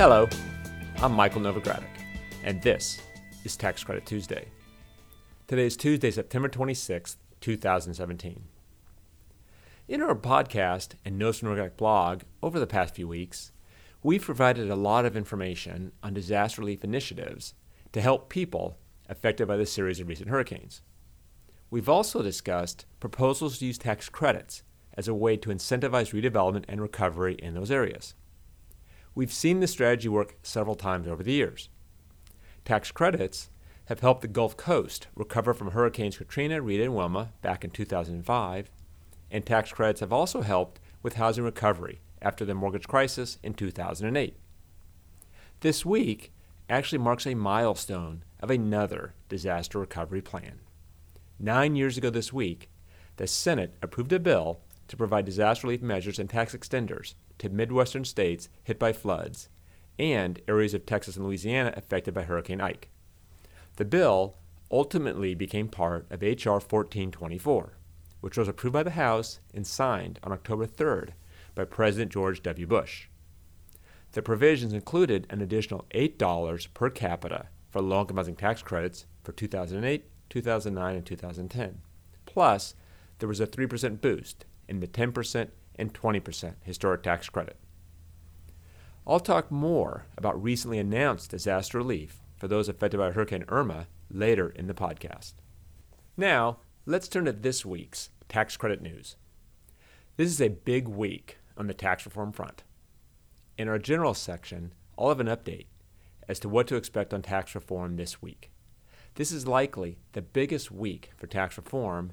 Hello, I'm Michael Novogradac, and this is Tax Credit Tuesday. Today is Tuesday, September 26th, 2017. In our podcast and from blog over the past few weeks, we've provided a lot of information on disaster relief initiatives to help people affected by the series of recent hurricanes. We've also discussed proposals to use tax credits as a way to incentivize redevelopment and recovery in those areas. We've seen this strategy work several times over the years. Tax credits have helped the Gulf Coast recover from Hurricanes Katrina, Rita, and Wilma back in 2005, and tax credits have also helped with housing recovery after the mortgage crisis in 2008. This week actually marks a milestone of another disaster recovery plan. Nine years ago this week, the Senate approved a bill to provide disaster relief measures and tax extenders to Midwestern states hit by floods and areas of Texas and Louisiana affected by Hurricane Ike. The bill ultimately became part of H.R. 1424, which was approved by the House and signed on October 3rd by President George W. Bush. The provisions included an additional $8 per capita for low income housing tax credits for 2008, 2009, and 2010. Plus, there was a 3% boost in the 10% and 20% historic tax credit. I'll talk more about recently announced disaster relief for those affected by Hurricane Irma later in the podcast. Now, let's turn to this week's tax credit news. This is a big week on the tax reform front. In our general section, I'll have an update as to what to expect on tax reform this week. This is likely the biggest week for tax reform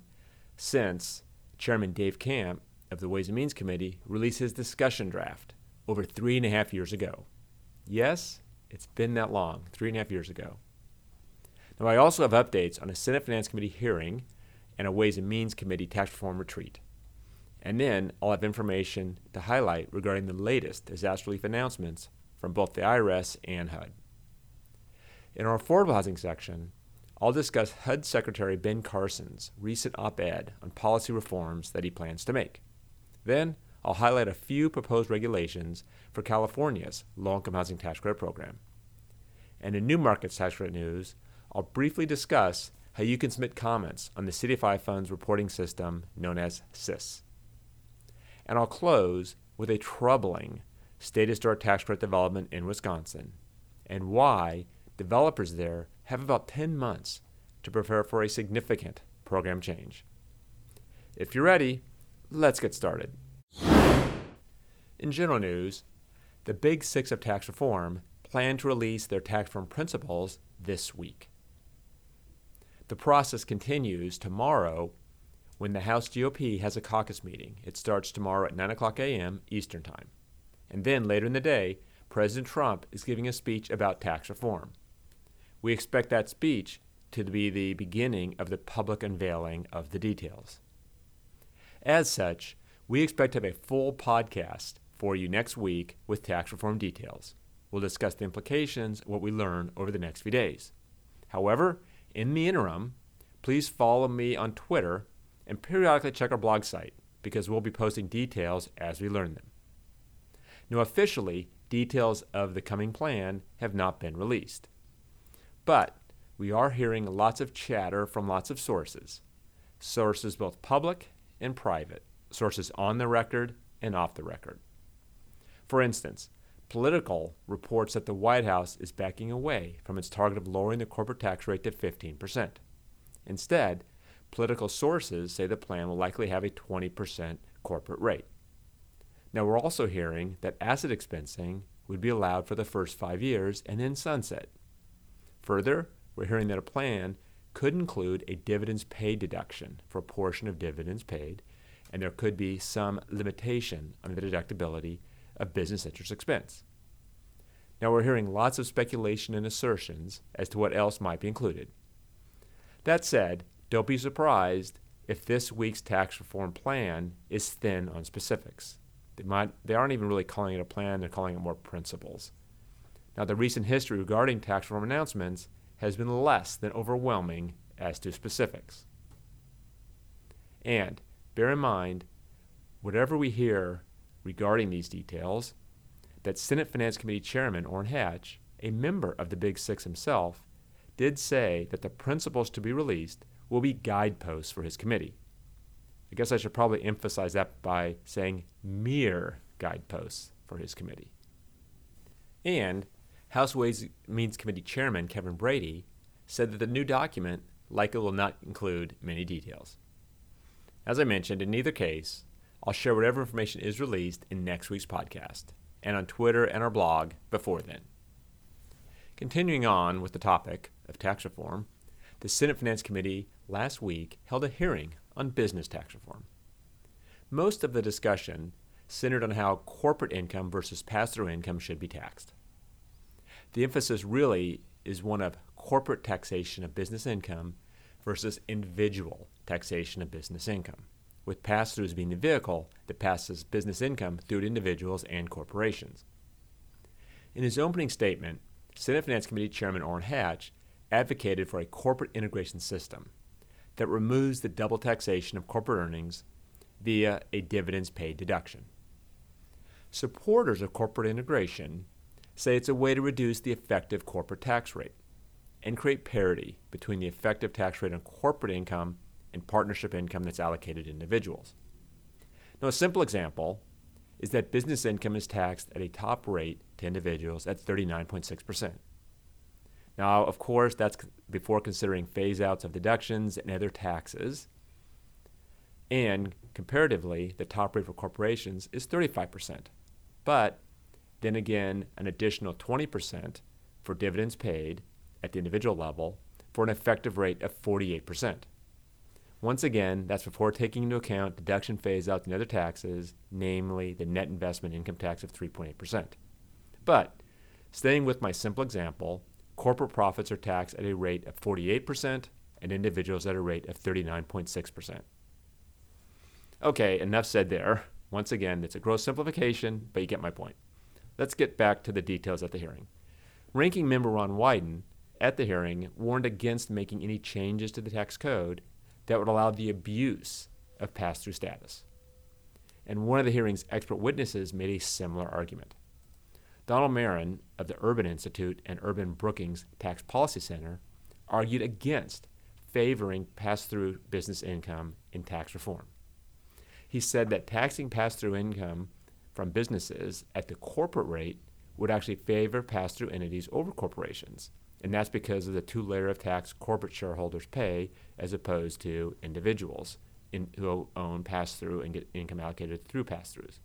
since Chairman Dave Camp of the Ways and Means Committee released his discussion draft over three and a half years ago. Yes, it's been that long, three and a half years ago. Now, I also have updates on a Senate Finance Committee hearing and a Ways and Means Committee tax reform retreat. And then I'll have information to highlight regarding the latest disaster relief announcements from both the IRS and HUD. In our affordable housing section, I'll discuss HUD Secretary Ben Carson's recent op ed on policy reforms that he plans to make. Then, I'll highlight a few proposed regulations for California's low income housing tax credit program. And in new markets tax credit news, I'll briefly discuss how you can submit comments on the CDFI Funds reporting system known as SIS. And I'll close with a troubling state historic tax credit development in Wisconsin and why developers there have about 10 months to prepare for a significant program change. If you're ready, let's get started. In general news, the Big Six of tax reform plan to release their tax reform principles this week. The process continues tomorrow when the House GOP has a caucus meeting. It starts tomorrow at 9 o'clock a.m. Eastern Time. And then later in the day, President Trump is giving a speech about tax reform. We expect that speech to be the beginning of the public unveiling of the details. As such, we expect to have a full podcast for you next week with tax reform details. We'll discuss the implications what we learn over the next few days. However, in the interim, please follow me on Twitter and periodically check our blog site because we'll be posting details as we learn them. Now, officially, details of the coming plan have not been released. But we are hearing lots of chatter from lots of sources, sources both public and private, sources on the record and off the record. For instance, Politico reports that the White House is backing away from its target of lowering the corporate tax rate to 15%. Instead, political sources say the plan will likely have a 20% corporate rate. Now, we're also hearing that asset expensing would be allowed for the first five years and then sunset. Further, we're hearing that a plan could include a dividends paid deduction for a portion of dividends paid, and there could be some limitation on the deductibility of business interest expense. Now we're hearing lots of speculation and assertions as to what else might be included. That said, don't be surprised if this week's tax reform plan is thin on specifics. They, might, they aren't even really calling it a plan, they're calling it more principles. Now, the recent history regarding tax reform announcements has been less than overwhelming as to specifics. And bear in mind, whatever we hear regarding these details, that Senate Finance Committee Chairman Orrin Hatch, a member of the Big Six himself, did say that the principles to be released will be guideposts for his committee. I guess I should probably emphasize that by saying mere guideposts for his committee. And House Ways and Means Committee Chairman Kevin Brady said that the new document likely will not include many details. As I mentioned, in either case, I'll share whatever information is released in next week's podcast and on Twitter and our blog before then. Continuing on with the topic of tax reform, the Senate Finance Committee last week held a hearing on business tax reform. Most of the discussion centered on how corporate income versus pass through income should be taxed. The emphasis really is one of corporate taxation of business income versus individual taxation of business income with pass throughs being the vehicle that passes business income through to individuals and corporations. In his opening statement, Senate Finance Committee Chairman Orrin Hatch advocated for a corporate integration system that removes the double taxation of corporate earnings via a dividends paid deduction. Supporters of corporate integration say it's a way to reduce the effective corporate tax rate and create parity between the effective tax rate on corporate income and partnership income that's allocated to individuals. Now, a simple example is that business income is taxed at a top rate to individuals at 39.6%. Now, of course, that's before considering phase outs of deductions and other taxes. And comparatively, the top rate for corporations is 35%. But then again, an additional 20% for dividends paid at the individual level for an effective rate of 48%. Once again, that's before taking into account deduction phase outs and other taxes, namely the net investment income tax of 3.8%. But staying with my simple example, corporate profits are taxed at a rate of 48% and individuals at a rate of 39.6%. Okay, enough said there. Once again, it's a gross simplification, but you get my point. Let's get back to the details at the hearing. Ranking member Ron Wyden at the hearing warned against making any changes to the tax code that would allow the abuse of pass through status. And one of the hearing's expert witnesses made a similar argument. Donald Marron of the Urban Institute and Urban Brookings Tax Policy Center argued against favoring pass through business income in tax reform. He said that taxing pass through income from businesses at the corporate rate would actually favor pass through entities over corporations and that's because of the two layer of tax corporate shareholders pay as opposed to individuals in, who own pass through and get income allocated through pass throughs.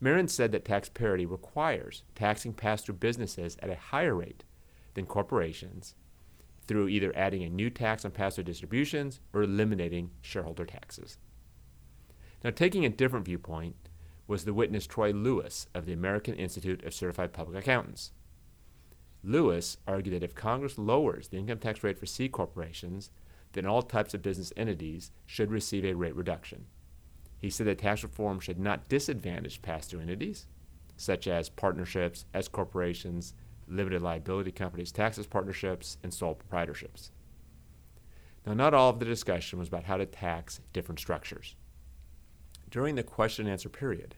Marron said that tax parity requires taxing pass through businesses at a higher rate than corporations through either adding a new tax on pass through distributions or eliminating shareholder taxes. Now, taking a different viewpoint was the witness Troy Lewis of the American Institute of Certified Public Accountants. Lewis argued that if Congress lowers the income tax rate for C corporations, then all types of business entities should receive a rate reduction. He said that tax reform should not disadvantage pass through entities, such as partnerships, S corporations, limited liability companies, taxes partnerships, and sole proprietorships. Now, not all of the discussion was about how to tax different structures. During the question and answer period,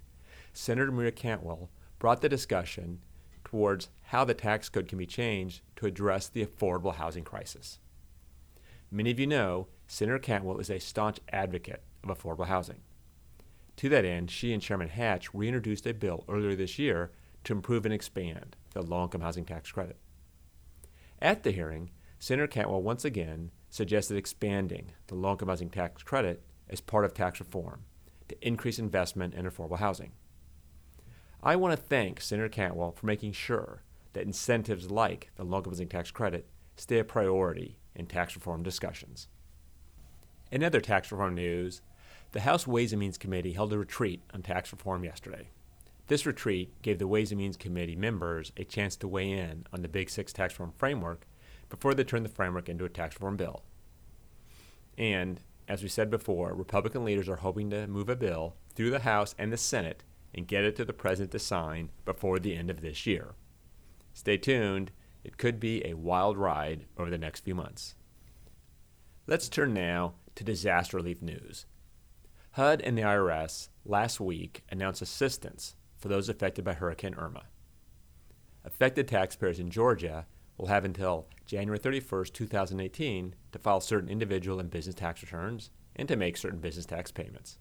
Senator Maria Cantwell brought the discussion towards how the tax code can be changed to address the affordable housing crisis. Many of you know Senator Cantwell is a staunch advocate of affordable housing. To that end, she and Chairman Hatch reintroduced a bill earlier this year to improve and expand the low income housing tax credit. At the hearing, Senator Cantwell once again suggested expanding the low income housing tax credit as part of tax reform to increase investment in affordable housing. I want to thank Senator Cantwell for making sure that incentives like the low income tax credit stay a priority in tax reform discussions. In other tax reform news, the House Ways and Means Committee held a retreat on tax reform yesterday. This retreat gave the Ways and Means Committee members a chance to weigh in on the Big Six tax reform framework before they turned the framework into a tax reform bill. And, as we said before, Republican leaders are hoping to move a bill through the House and the Senate and get it to the President to sign before the end of this year. Stay tuned, it could be a wild ride over the next few months. Let's turn now to disaster relief news. HUD and the IRS last week announced assistance for those affected by Hurricane Irma. Affected taxpayers in Georgia will have until January 31, 2018 to file certain individual and business tax returns and to make certain business tax payments.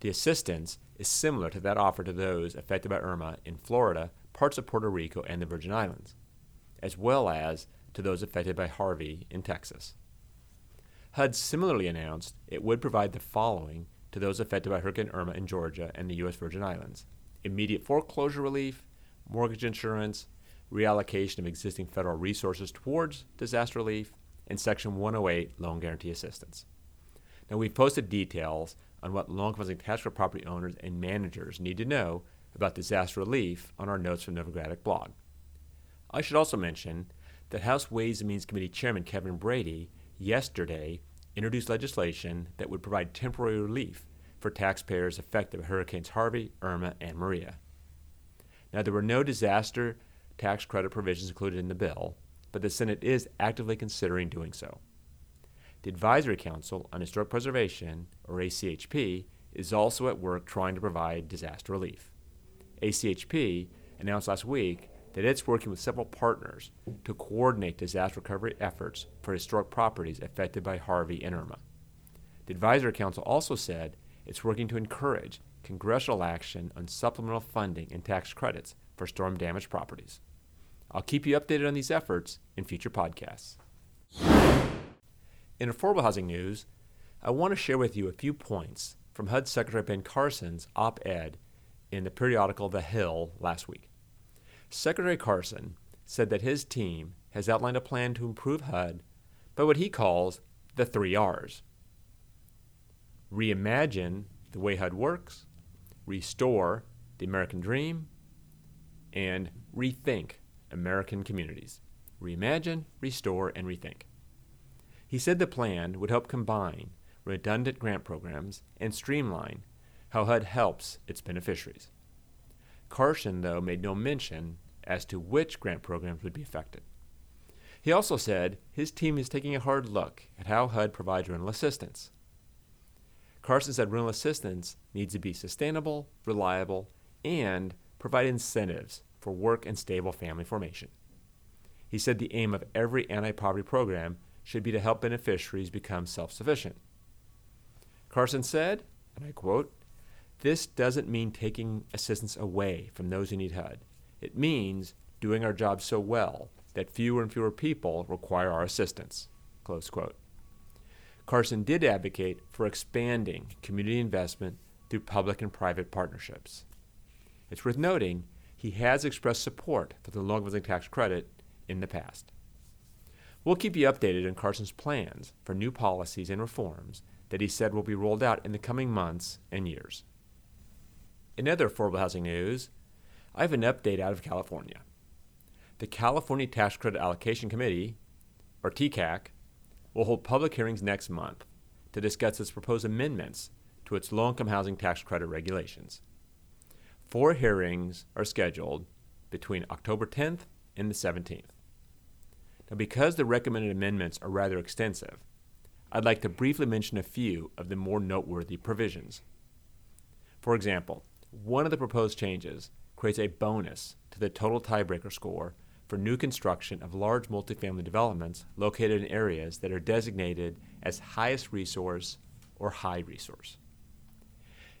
The assistance is similar to that offered to those affected by Irma in Florida, parts of Puerto Rico, and the Virgin Islands, as well as to those affected by Harvey in Texas. HUD similarly announced it would provide the following to those affected by Hurricane Irma in Georgia and the U.S. Virgin Islands immediate foreclosure relief, mortgage insurance, reallocation of existing federal resources towards disaster relief, and Section 108 loan guarantee assistance. Now, we've posted details on what low income housing tax credit property owners and managers need to know about disaster relief on our Notes from Novogradac blog. I should also mention that House Ways and Means Committee Chairman Kevin Brady yesterday introduced legislation that would provide temporary relief for taxpayers affected by Hurricanes Harvey, Irma, and Maria. Now, there were no disaster tax credit provisions included in the bill, but the Senate is actively considering doing so. The Advisory Council on Historic Preservation, or ACHP, is also at work trying to provide disaster relief. ACHP announced last week that it's working with several partners to coordinate disaster recovery efforts for historic properties affected by Harvey and Irma. The Advisory Council also said it's working to encourage congressional action on supplemental funding and tax credits for storm damaged properties. I'll keep you updated on these efforts in future podcasts. In affordable housing news, I want to share with you a few points from HUD Secretary Ben Carson's op ed in the periodical The Hill last week. Secretary Carson said that his team has outlined a plan to improve HUD by what he calls the three R's reimagine the way HUD works, restore the American dream, and rethink American communities. Reimagine, restore, and rethink. He said the plan would help combine redundant grant programs and streamline how HUD helps its beneficiaries. Carson, though, made no mention as to which grant programs would be affected. He also said his team is taking a hard look at how HUD provides rental assistance. Carson said rental assistance needs to be sustainable, reliable, and provide incentives for work and stable family formation. He said the aim of every anti poverty program should be to help beneficiaries become self sufficient. Carson said, and I quote, This doesn't mean taking assistance away from those who need HUD. It means doing our job so well that fewer and fewer people require our assistance. Close quote. Carson did advocate for expanding community investment through public and private partnerships. It's worth noting he has expressed support for the low income housing tax credit in the past. We'll keep you updated on Carson's plans for new policies and reforms that he said will be rolled out in the coming months and years. In other affordable housing news, I have an update out of California. The California Tax Credit Allocation Committee, or TCAC, will hold public hearings next month to discuss its proposed amendments to its low income housing tax credit regulations. Four hearings are scheduled between October 10th and the 17th. Now, because the recommended amendments are rather extensive, I'd like to briefly mention a few of the more noteworthy provisions. For example, one of the proposed changes creates a bonus to the total tiebreaker score for new construction of large multifamily developments located in areas that are designated as highest resource or high resource.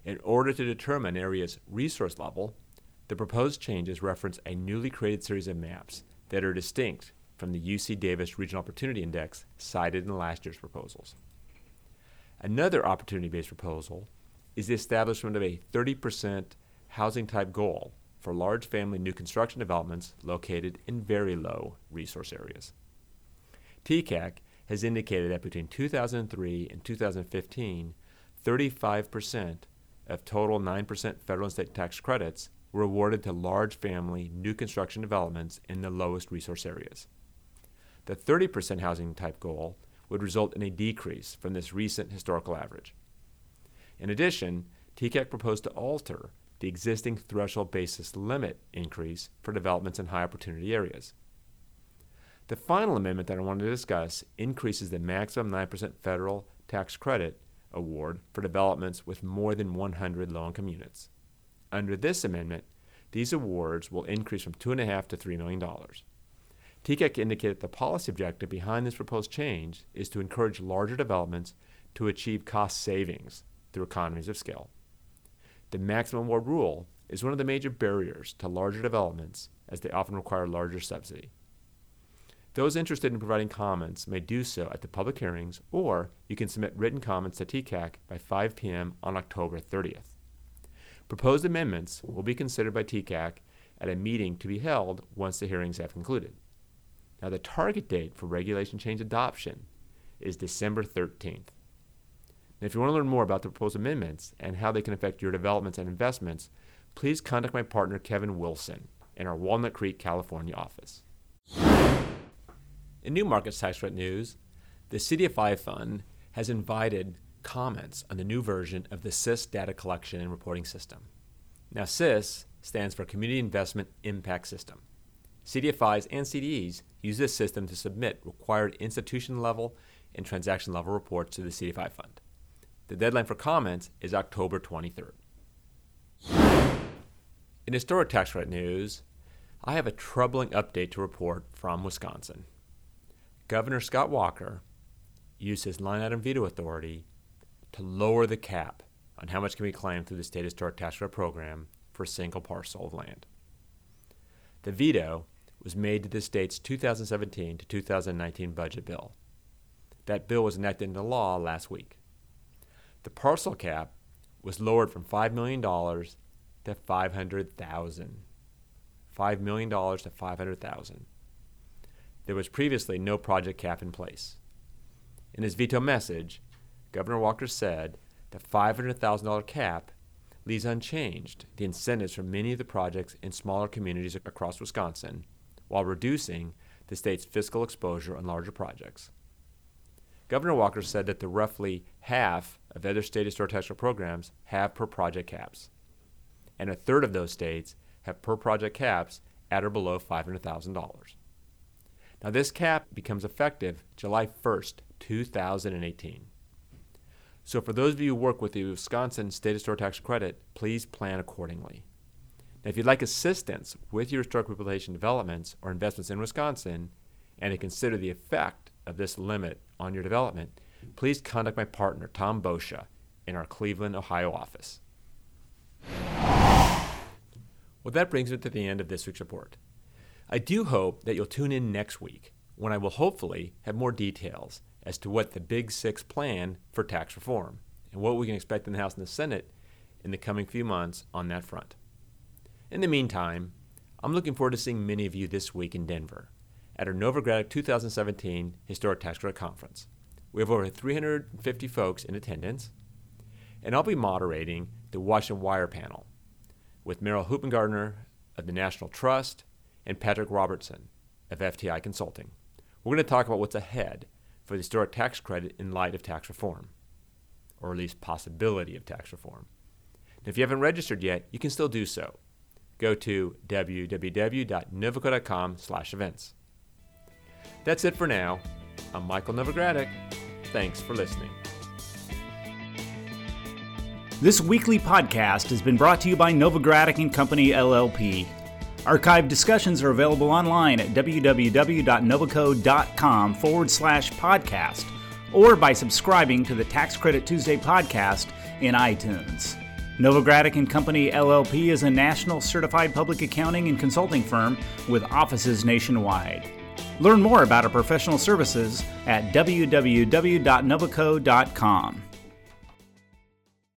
In order to determine area's resource level, the proposed changes reference a newly created series of maps that are distinct from the UC Davis Regional Opportunity Index cited in last year's proposals. Another opportunity based proposal is the establishment of a 30% housing type goal for large family new construction developments located in very low resource areas. TCAC has indicated that between 2003 and 2015, 35% of total 9% federal and state tax credits were awarded to large family new construction developments in the lowest resource areas. The 30% housing type goal would result in a decrease from this recent historical average. In addition, TCAC proposed to alter the existing threshold basis limit increase for developments in high opportunity areas. The final amendment that I wanted to discuss increases the maximum 9% federal tax credit award for developments with more than 100 low income units. Under this amendment, these awards will increase from $2.5 to $3 million. TCAC indicated the policy objective behind this proposed change is to encourage larger developments to achieve cost savings through economies of scale. The maximum award rule is one of the major barriers to larger developments as they often require larger subsidy. Those interested in providing comments may do so at the public hearings, or you can submit written comments to TCAC by 5 p.m. on October 30th. Proposed amendments will be considered by TCAC at a meeting to be held once the hearings have concluded. Now, the target date for regulation change adoption is December 13th. Now, if you want to learn more about the proposed amendments and how they can affect your developments and investments, please contact my partner Kevin Wilson in our Walnut Creek, California office. In new markets tax credit news, the CDFI fund has invited comments on the new version of the CIS data collection and reporting system. Now, CIS stands for Community Investment Impact System. CDFIs and CDEs use this system to submit required institution level and transaction level reports to the CDFI fund. The deadline for comments is October 23rd. In historic tax credit news, I have a troubling update to report from Wisconsin. Governor Scott Walker used his line item veto authority to lower the cap on how much can be claimed through the state historic tax credit program for a single parcel of land. The veto was made to the state's 2017 to 2019 budget bill. That bill was enacted into law last week. The parcel cap was lowered from $5 million to $500,000. $5 million to 500,000. There was previously no project cap in place. In his veto message, Governor Walker said the $500,000 cap leaves unchanged the incentives for many of the projects in smaller communities across Wisconsin while reducing the state's fiscal exposure on larger projects. Governor Walker said that the roughly half of other state historic tax programs have per project caps, and a third of those states have per project caps at or below $500,000. Now, this cap becomes effective July 1st, 2018. So, for those of you who work with the Wisconsin State Historic Tax Credit, please plan accordingly. Now, if you'd like assistance with your historic rehabilitation developments or investments in Wisconsin, and to consider the effect of this limit on your development, please contact my partner, Tom Boccia, in our Cleveland, Ohio office. Well, that brings me to the end of this week's report. I do hope that you'll tune in next week when I will hopefully have more details as to what the Big Six plan for tax reform and what we can expect in the House and the Senate in the coming few months on that front. In the meantime, I'm looking forward to seeing many of you this week in Denver at our Novogradac 2017 Historic Tax Credit Conference. We have over 350 folks in attendance, and I'll be moderating the Washington Wire panel with Merrill Hoopengardner of the National Trust and Patrick Robertson of FTI Consulting. We're going to talk about what's ahead for the historic tax credit in light of tax reform, or at least possibility of tax reform. If you haven't registered yet, you can still do so. Go to www.novoco.com slash events. That's it for now. I'm Michael Novogradac. Thanks for listening. This weekly podcast has been brought to you by Novogradac and Company LLP. Archived discussions are available online at www.novoco.com forward slash podcast or by subscribing to the Tax Credit Tuesday podcast in iTunes. Novogradac and Company LLP is a national certified public accounting and consulting firm with offices nationwide. Learn more about our professional services at www.novoco.com.